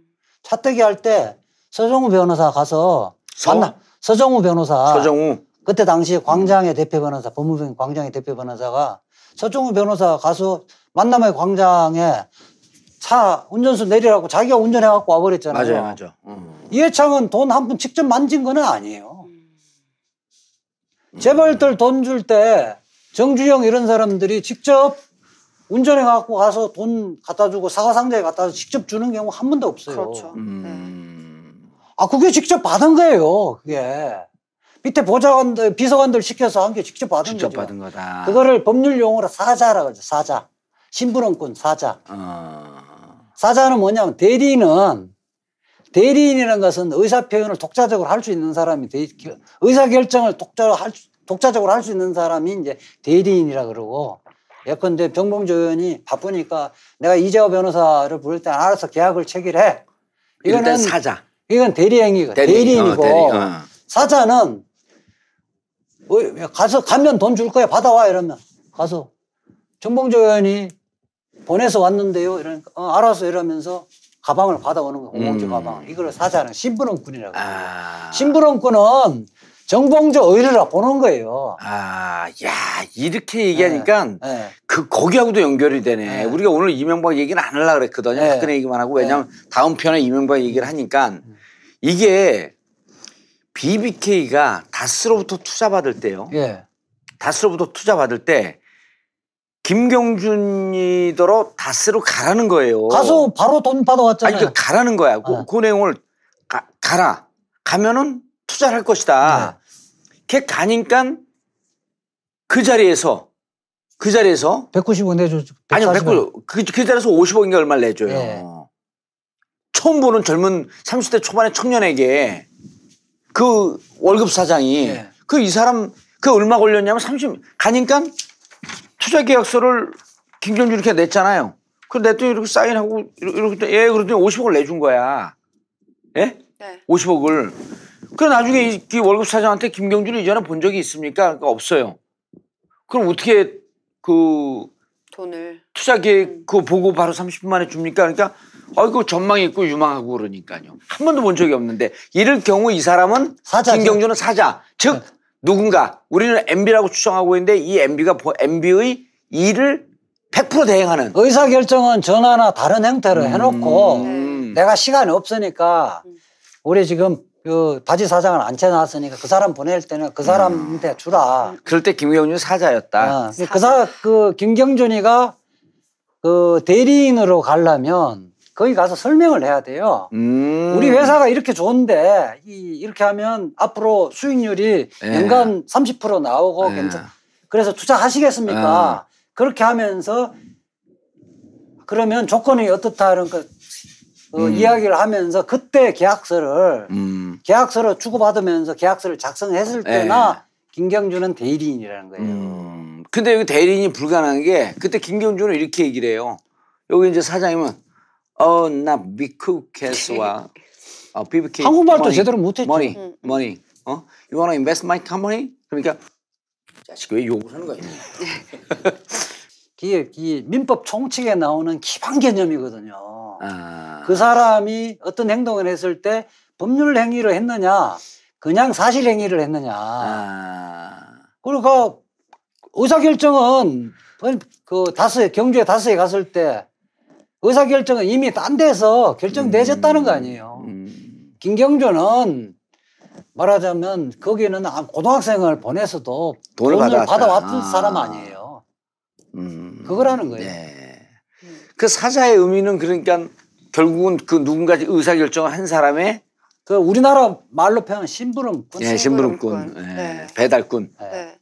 차떼기 할 때 서정우 변호사 가서 서? 만나 서정우 변호사 서정우. 그때 당시 광장의 대표 변호사, 법무부 광장의 대표 변호사가 서정우 변호사 가서 만남의 광장에 차 운전수 내리라고 자기가 운전해 갖고 와버렸잖아요. 맞아요, 맞아. 음. 이해창은 돈 한 푼 직접 만진 거는 아니에요. 재벌들 돈 줄 때 정주영 이런 사람들이 직접 운전해 갖고 가서 돈 갖다 주고 사과 상자에 갖다 서 직접 주는 경우 한 번도 없어요. 그렇죠. 음. 아, 그게 직접 받은 거예요, 그게. 밑에 보좌관들, 비서관들 시켜서 한 게 직접 받은 직접 거죠. 받은 거다. 그거를 법률 용어로 사자라고 하죠, 사자. 신분원권 사자. 어. 사자는 뭐냐면 대리인은 대리인이라는 것은 의사 표현을 독자적으로 할 수 있는 사람이 대, 의사 결정을 독자로 할 수, 독자적으로 할 수 있는 사람이 이제 대리인이라 그러고 예컨대 정봉주 의원이 바쁘니까 내가 이재호 변호사를 부를 때 알아서 계약을 체결해. 이거는 사자. 이건 대리행위가 대리인. 대리인이고 어, 대리인. 어. 사자는 어, 가서 가면 돈 줄 거야 받아와 이러면 가서 정봉주 의원이 보내서 왔는데요 이러니까 어, 알았어 이러면서 가방을 받아오는 거 공공재 음. 가방 이걸 사자는 심부름꾼이라고 해요. 아. 심부름꾼은 정봉주 의뢰라 보는 거예요. 아, 야, 이렇게 얘기하니까 네. 그 거기하고도 연결이 되네. 네. 우리가 오늘 이명박 얘기는 안 하려고 그랬거든요. 네. 박근혜 얘기만 하고 왜냐면 다음 편에 이명박 얘기를 하니까 이게 BBK가 다스로부터 투자 받을 때요. 예. 다스로부터 투자 받을 때 김경준이더러 다스로 가라는 거예요. 가서 바로 돈 아니 받아왔잖아요. 그 가라는 거야. 그, 네. 그 내용을 가, 가라. 가면은 투자를 할 네. 것이다. 걔 가니까 그 자리에서 그 자리에서 190원 내줘. 아니요 140원. 100, 그, 그 자리에서 50억인가 얼마를 내줘요. 예. 처음 보는 젊은 30대 초반의 청년에게 그 월급 사장이 예. 그이 사람 그 얼마 걸렸냐면 30 가니까 투자 계약서를 김경준 이렇게 냈잖아요. 그 냈더니 이렇게 사인하고 이렇게 예 그랬더니 50억을 내준 거야. 예? 네. 50억을. 그 나중에 이, 이 월급 사장한테 김경준을 이전에 본 적이 있습니까? 그러니까 없어요. 그럼 어떻게 그 돈을 투자 계획 그거 보고 바로 30분 만에 줍니까? 그러니까 아이고 전망이 있고 유망하고 그러니까요. 한 번도 본 적이 없는데 이럴 경우 이 사람은 사자죠. 김경준은 사자. 즉 누군가 우리는 MB라고 추정하고 있는데 이 MB가 MB의 일을 100% 대행하는 의사 결정은 전화나 다른 형태로 해놓고 음. 내가 시간이 없으니까 우리 지금 그 바지 사장을 앉혀놨으니까 그 사람 보낼 때는 그 사람한테 주라. 그럴 때 김경준이 사자였다. 어, 그 사, 그 김경준이가 그 대리인으로 가려면 거기 가서 설명을 해야 돼요. 음. 우리 회사가 이렇게 좋은데 이, 이렇게 하면 앞으로 수익률이 예. 연간 30% 나오고 예. 괜찮. 그래서 투자하시겠습니까? 그렇게 하면서 그러면 조건이 어떻다는 그 어, 이야기를 하면서 그때 계약서를 음. 계약서를 주고받으면서 계약서를 작성했을 때나 김경준은 대리인이라는 거예요. 음. 근데 여기 대리인이 불가능한 게 그때 김경준은 이렇게 얘기를 해요. 여기 이제 사장님은 어나 미쿠케스와 어, BBK 한국말도 money, 제대로 못했죠. money, money. 어? You wanna invest my company? 그러니까 자식 왜 욕을 하는 거야? 이게 이 민법 총칙에 나오는 기반 개념이거든요. 아. 그 사람이 어떤 행동을 했을 때 법률 행위를 했느냐, 그냥 사실 행위를 했느냐. 아. 그리고 그 의사결정은 그 다스에, 경주에 다스에 갔을 때 의사결정은 이미 딴 데서 결정되졌다는 거 아니에요. 음. 김경준은 말하자면 거기는 아, 고등학생을 보내서도 돈을 돈을. 받아왔던 아. 사람 아니에요. 음. 그거라는 거예요. 네. 그 사자의 의미는 그러니까 결국은 그 누군가 의사 결정을 한 사람의 그 우리나라 말로 표현 심부름꾼. 예, 심부름꾼. 예, 네. 배달꾼. 네.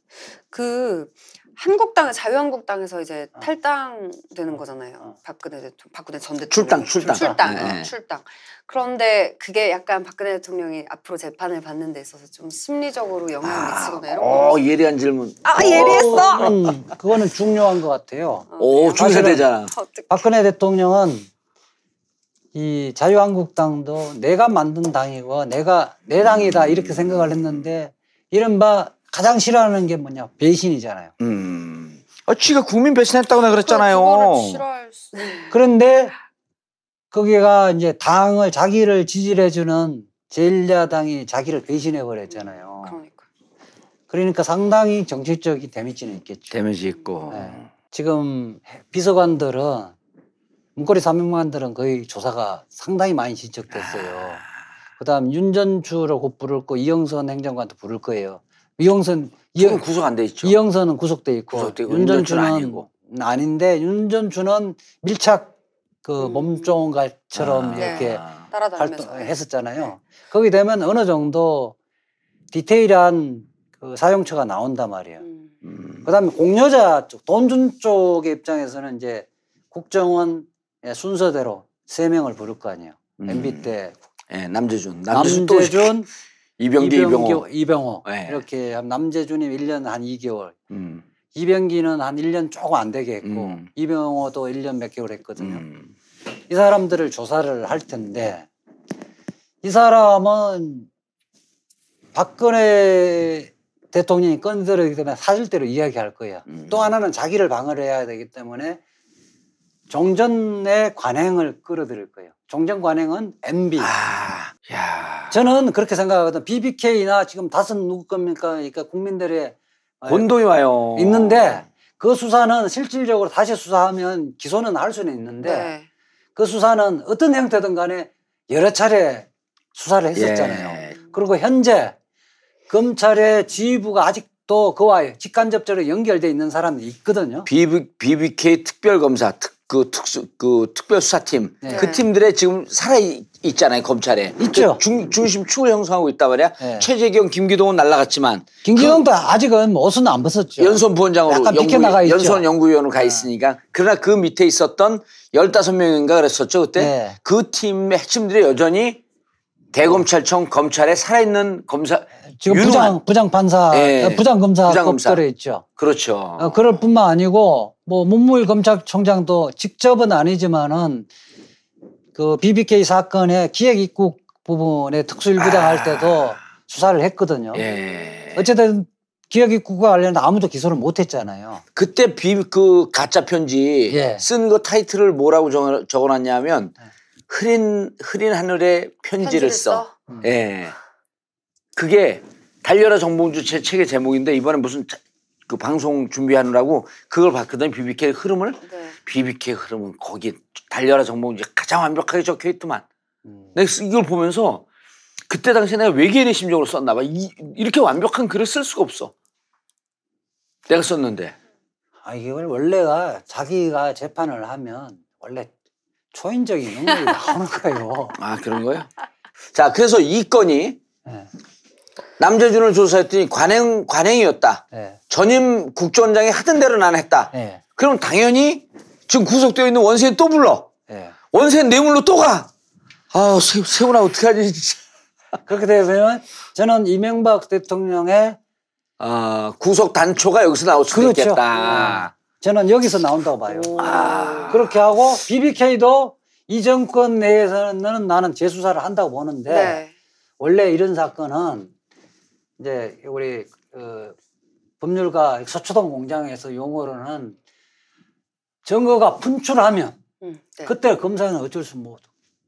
그 한국당 자유한국당에서 이제 탈당되는 거잖아요. 박근혜 대통령, 박근혜 전 대통령. 출당, 출당. 출당, 네, 어, 네. 출당. 그런데 그게 약간 박근혜 대통령이 앞으로 재판을 받는 데 있어서 좀 심리적으로 영향을 미치거나 이런 거. 어, 예리한 질문. 아 예리했어. 음, 그거는 중요한 것 같아요. 오, 중세대잖아. 어떡해. 박근혜 대통령은 이 자유한국당도 내가 만든 당이고 내가 내 당이다 이렇게 생각을 했는데 이른바 가장 싫어하는 게 뭐냐 배신이잖아요. 음. 아, 지가 국민 배신했다고 내가 그랬잖아요. 그거를 싫어할 수. 그런데 거기가 이제 당을 자기를 지지해주는 제1야당이 자기를 배신해 버렸잖아요. 그러니까. 그러니까 상당히 정치적인 데미지는 있겠죠. 데미지 있고. 네. 지금 비서관들은 문고리 사명관들은 거의 조사가 상당히 많이 진척됐어요. 그다음 윤전추를 곧 부를 거 이영선 행정관도 부를 거예요. 이영선 지금 이, 구속 안 돼 있죠. 이영선은 구속돼 있고 구속돼 있고 윤전추는 윤전추는 아니고. 아닌데 윤전추는 밀착 그 몸종같처럼 아. 이렇게 아. 따라다니면서. 활동했었잖아요. 거기 되면 어느 정도 디테일한 그 사용처가 나온단 말이에요. 음. 음. 그다음에 공여자 쪽, 돈 준 쪽의 입장에서는 이제 국정원 예, 순서대로 세 명을 부를 거 아니에요. 음. MB 때 예, 남재준. 남재준 또 남재준, 이병기, 이병호. 이병호. 네. 이렇게 남재준이 1년 한 2개월. 음. 이병기는 한 1년 조금 안 되게 했고 음. 이병호도 1년 몇 개월 했거든요. 음. 이 사람들을 조사를 할 텐데 이 사람은 박근혜 대통령이 건드리기 때문에 사실대로 이야기할 거예요. 음. 또 하나는 자기를 방어를 해야 되기 때문에 종전의 관행을 끌어들일 거예요. 종전 관행은 MB. 아, 야. 저는 그렇게 생각하거든. BBK나 지금 다섯 누구 겁니까? 그러니까 국민들의 혼동이 와요. 있는데 그 수사는 실질적으로 다시 수사하면 기소는 할 수는 있는데 네. 그 수사는 어떤 형태든 간에 여러 차례 수사를 했었잖아요. 예. 그리고 현재 검찰의 지휘부가 아직도 그와 직간접적으로 연결돼 있는 사람이 있거든요. BB, BBK 특별검사, 특, 그 특수, 그 특별수사팀. 네. 그 팀들에 지금 살아 있잖아요, 검찰에. 있죠. 그 중, 중심 축을 형성하고 있단 말이야. 네. 최재경, 김기동은 날라갔지만. 김기동도 아직은 뭐 옷은 안 벗었죠. 연수원 부원장으로 약간 연구, 비켜나가 있죠. 연수원 연구위원으로 가 네. 있으니까. 그러나 그 밑에 있었던 15명인가 그랬었죠, 그때. 네. 그 팀의 핵심들이 여전히 대검찰청 검찰에 살아있는 검사. 지금 유능한- 부장 부장 판사, 예. 어, 부장 검사 부장 검사. 급들에 있죠. 그렇죠. 어, 그럴 뿐만 아니고 뭐 문무일 검찰총장도 직접은 아니지만은 그 BBK 사건의 기획 입국 부분에 특수일부장 할 때도 수사를 했거든요. 아. 예. 어쨌든 기획 입국과 관련해 아무도 기소를 못 했잖아요. 그때 비, 그 가짜 편지 예. 쓴거 타이틀을 뭐라고 적어, 적어놨냐면 흐린 흐린 하늘에 편지를, 써. 예. 그게 달려라 정봉주 제 책의 제목인데 이번에 무슨 자- 그 방송 준비하느라고 그걸 봤거든요. BBK 흐름을. 네. BBK 흐름은 거기 달려라 정봉주 가장 완벽하게 적혀 있더만. 음. 내가 이걸 보면서 그때 당시에 내가 외계인의 심정으로 썼나 봐. 이, 이렇게 완벽한 글을 쓸 수가 없어. 내가 썼는데. 아 이걸 원래가 자기가 재판을 하면 원래 초인적인 능력이 나오는 거예요. 아 그런 거예요? 자 그래서 이 건이 예, 남재준을 조사했더니 관행 관행이었다. 예, 전임 국정원장이 하던 대로 난 했다. 예, 그럼 당연히 지금 구속되어 있는 원세는 또 불러. 예. 원세 뇌물로 또 가. 아 세, 세훈아 어떡하지? 진짜. 그렇게 되면 저는 이명박 대통령의 아 구속 단초가 여기서 나올 수도 그렇죠. 있겠다. 저는 여기서 나온다고 봐요. 아. 그렇게 하고 BBK도 이 정권 내에서는 나는 재수사를 한다고 보는데 네. 원래 이런 사건은 이제 우리 그 법률가 서초동 공장에서 용어로는 증거가 분출하면 음, 네. 그때 검사는 어쩔 수 못.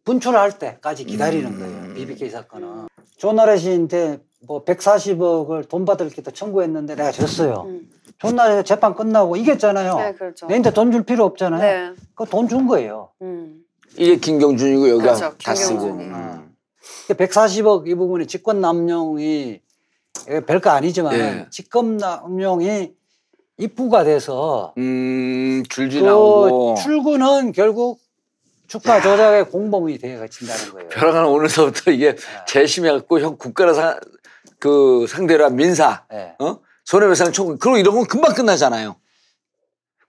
분출할 때까지 기다리는 음. 거예요. BBK 사건은. 존나래 씨한테 뭐 140억을 돈 받을 게 청구했는데 내가 졌어요. 음. 존나래 재판 끝나고 이겼잖아요. 네, 그렇죠. 내한테 돈 줄 필요 없잖아요. 네. 그돈 준 거예요. 음. 이게 김경준이고 여기가 그렇죠, 다 쓰고. 음. 140억 이 부분이 직권 남용이 별거 아니지만 예. 직권 남용이 입부가 돼서 음 줄지 그 나오고. 출구는 결국 주가 조작의 공범이 되어진다는 거예요. 벼랑은 오늘서부터 이게 재심해갖고 형 국가를 사, 그 상대로 한 민사, 예. 어? 손해배상 청구, 그리고 이런 건 금방 끝나잖아요.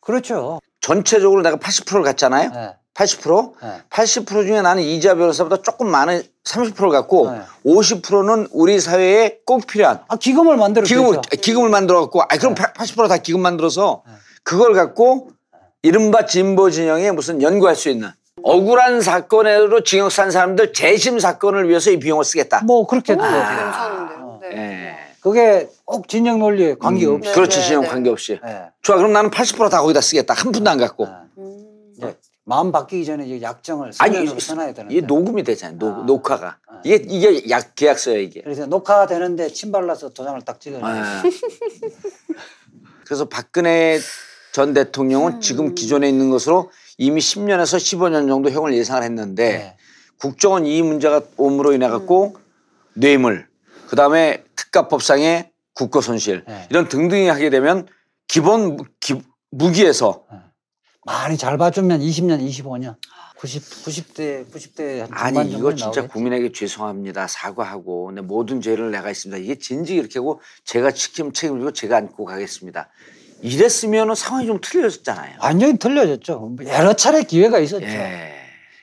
그렇죠. 전체적으로 내가 80%를 갔잖아요. 예. 80%? 예. 80% 중에 나는 이자 변호사보다 조금 많은 30%를 갖고 네. 50%는 우리 사회에 꼭 필요한 아 기금을 만들어 기금을. 기금을 만들어 갖고, 아, 그럼 네. 80%다 기금 만들어서 네. 그걸 갖고 이른바 진보 진영에 무슨 연구할 수 있는 억울한 사건으로 징역 산 사람들 재심 사건을 위해서 이 비용을 쓰겠다. 뭐 그렇게 오, 도 괜찮은데요. 네. 예. 그게 꼭 진영 논리에 관계없이 네, 그렇지, 네, 진영 네. 관계없이. 예. 좋아, 그럼 나는 80%다 거기다 쓰겠다. 한 푼도 안 갖고. 예. 음. 마음 바뀌기 전에 이제 약정을 서면으로 써놔야 되는데 이게 녹음이 되잖아요. 녹, 아. 녹화가. 아. 이게, 이게 약, 계약서야, 이게. 그래서 녹화되는데 침 발라서 도장을 딱 찍어요. 아. 그래서 박근혜 전 대통령은 지금 기존에 있는 것으로 이미 10년에서 15년 정도 형을 예상을 했는데 네. 국정원 이 문제가 옴으로 인해 갖고 뇌물, 그 다음에 특가법상의 국고 손실 네. 이런 등등이 하게 되면 기본 무- 기- 무기에서 많이 잘 봐주면 20년, 25년, 90, 90대, 90대 한 아니 이거 진짜 나오겠지. 국민에게 죄송합니다 사과하고 내 모든 죄를 내가 있습니다 이게 진즉 이렇게 하고 제가 책임 책임지고 제가 안고 가겠습니다 이랬으면 상황이 좀 틀려졌잖아요 완전히 틀려졌죠. 여러 차례 기회가 있었죠. 예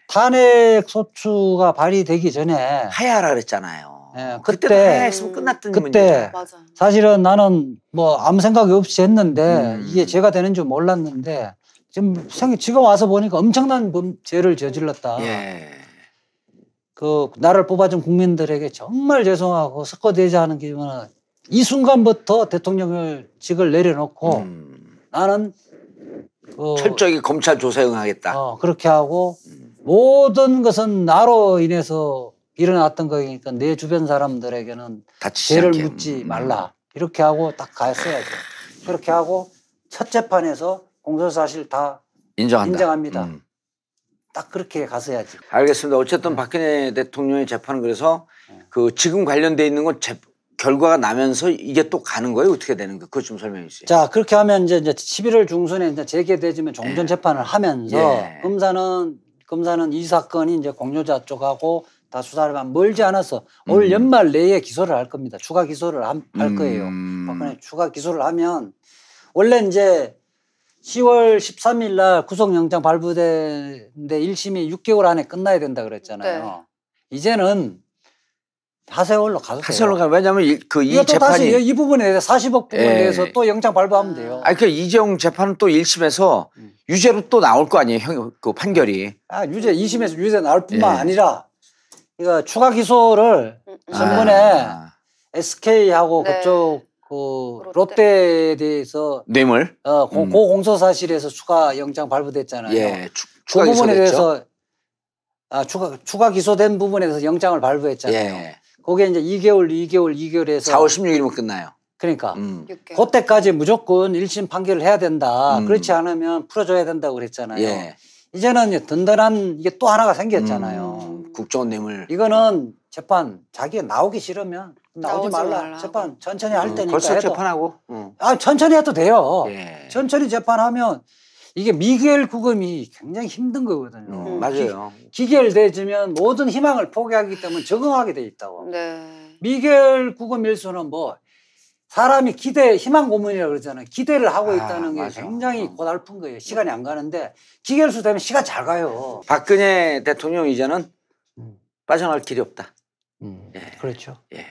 탄핵 소추가 발의되기 전에 하야라 그랬잖아요 예, 그때 그때 다 했으면 끝났던 그때 문제죠. 맞아. 사실은 나는 뭐 아무 생각이 없이 했는데 음. 이게 죄가 되는 줄 몰랐는데 지금 생 지금 와서 보니까 엄청난 범, 죄를 저질렀다. 예. 그 나를 뽑아준 국민들에게 정말 죄송하고 석고대지 하는 기분은 이 순간부터 대통령을 직을 내려놓고 음. 나는 그 철저히 검찰 조사에 응하겠다. 어, 그렇게 하고 모든 것은 나로 인해서 일어났던 거니까 내 주변 사람들에게는 죄를 않게. 묻지 음. 말라 이렇게 하고 딱 갔어야죠. 그렇게 하고 첫 재판에서 공소사실 다딱 인정한다. 인정합니다. 음. 그렇게 갔어야지. 알겠습니다. 어쨌든 박근혜 대통령의 재판은 그래서 그 지금 관련돼 있는 건 재, 결과가 나면서 이게 또 가는 거예요? 어떻게 되는 거예요? 그것 좀 설명해 주세요. 자 그렇게 하면 이제, 이제 11월 중순에 이제 재개되지면 종전 재판을 하면서 예. 검사는 검사는 이 사건이 이제 공유자 쪽하고 다 수사를 하면 멀지 않아서 올 음. 연말 내에 기소를 할 겁니다. 추가 기소를 함- 할 거예요. 음. 박근혜 추가 기소를 하면 원래 이제 10월 13일 날 구속영장 발부되는데 1심이 6개월 안에 끝나야 된다 그랬잖아요. 이제는 하세월로 가도 돼요. 하설로 가 왜냐하면 그이 이거 또 다시 재판이 이 부분에 대해서 40억 부분에 예. 대해서 또 영장 발부하면 돼요. 아니 그 이재용 재판은 또 1심에서 음. 유죄로 또 나올 거 아니에요? 형, 그 판결이. 아, 유죄 2심에서 유죄 나올 뿐만 예. 아니라 이거 추가 기소를 음, 전번에 아, SK하고 네. 그쪽 그 롯데. 롯데 에 대해서 뇌물. 어, 고, 음. 고 공소 사실에서 추가 영장 발부됐잖아요. 예. 추, 그 추가 부분에 기소됐죠. 대해서 아, 추가 추가 기소된 부분에 대해서 영장을 발부했잖아요. 예. 그게 이제 2개월, 2개월, 2개월에서 4월 16일이면 끝나요. 그러니까 음. 6개월. 그때까지 무조건 1심 판결을 해야 된다. 음. 그렇지 않으면 풀어줘야 된다고 그랬잖아요. 예. 이제는 이제 든든한 이게 또 하나가 생겼잖아요. 음, 국정원 뇌물. 이거는 재판 자기가 나오기 싫으면 나오지 나오지 말라. 말라. 재판 천천히 할 음, 테니까 벌써 해도. 재판하고. 음. 아 천천히 해도 돼요. 예. 천천히 재판하면 이게 미결 구금이 굉장히 힘든 거거든요. 음, 맞아요. 기, 기결되지면 모든 희망을 포기하기 때문에 적응하게 돼 있다고. 네. 미결 구금 일수는 뭐 사람이 기대 희망 고문이라고 그러잖아요. 기대를 하고 아, 있다는 게 맞아. 굉장히 어. 고달픈 거예요. 시간이 안 가는데 기결수 되면 시간 잘 가요. 박근혜 대통령 이제는 음. 빠져나갈 길이 없다. 예. 그렇죠. 예.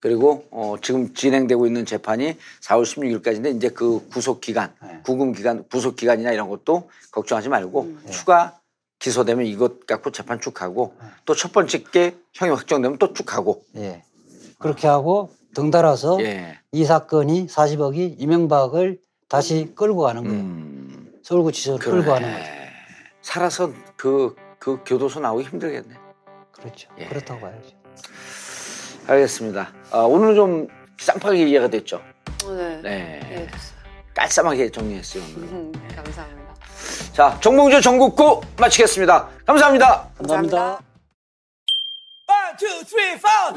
그리고 어, 지금 진행되고 있는 재판이 4월 16일까지인데 이제 그 구속 기간, 네. 구금 기간, 구속 기간이나 이런 것도 걱정하지 말고 음. 추가 기소되면 이것 갖고 재판 쭉 하고 네. 또첫 번째 게 형이 확정되면 또 쭉 하고. 예. 그렇게 하고 등달아서 예. 이 사건이 40억이 이명박을 다시 끌고 가는 거예요. 음. 서울구치소를 그래. 끌고 가는 거죠. 살아서 그, 그 교도소 나오기 힘들겠네. 그렇죠. 예. 그렇다고 봐야죠. 알겠습니다. 아, 오늘은 좀 쌍파게 이해가 됐죠. 네. 네. 이해됐어요. 깔쌈하게 정리했어요. 오늘. 음, 감사합니다. 자, 정봉주 전국구 마치겠습니다. 감사합니다. 감사합니다. One, two, three, four.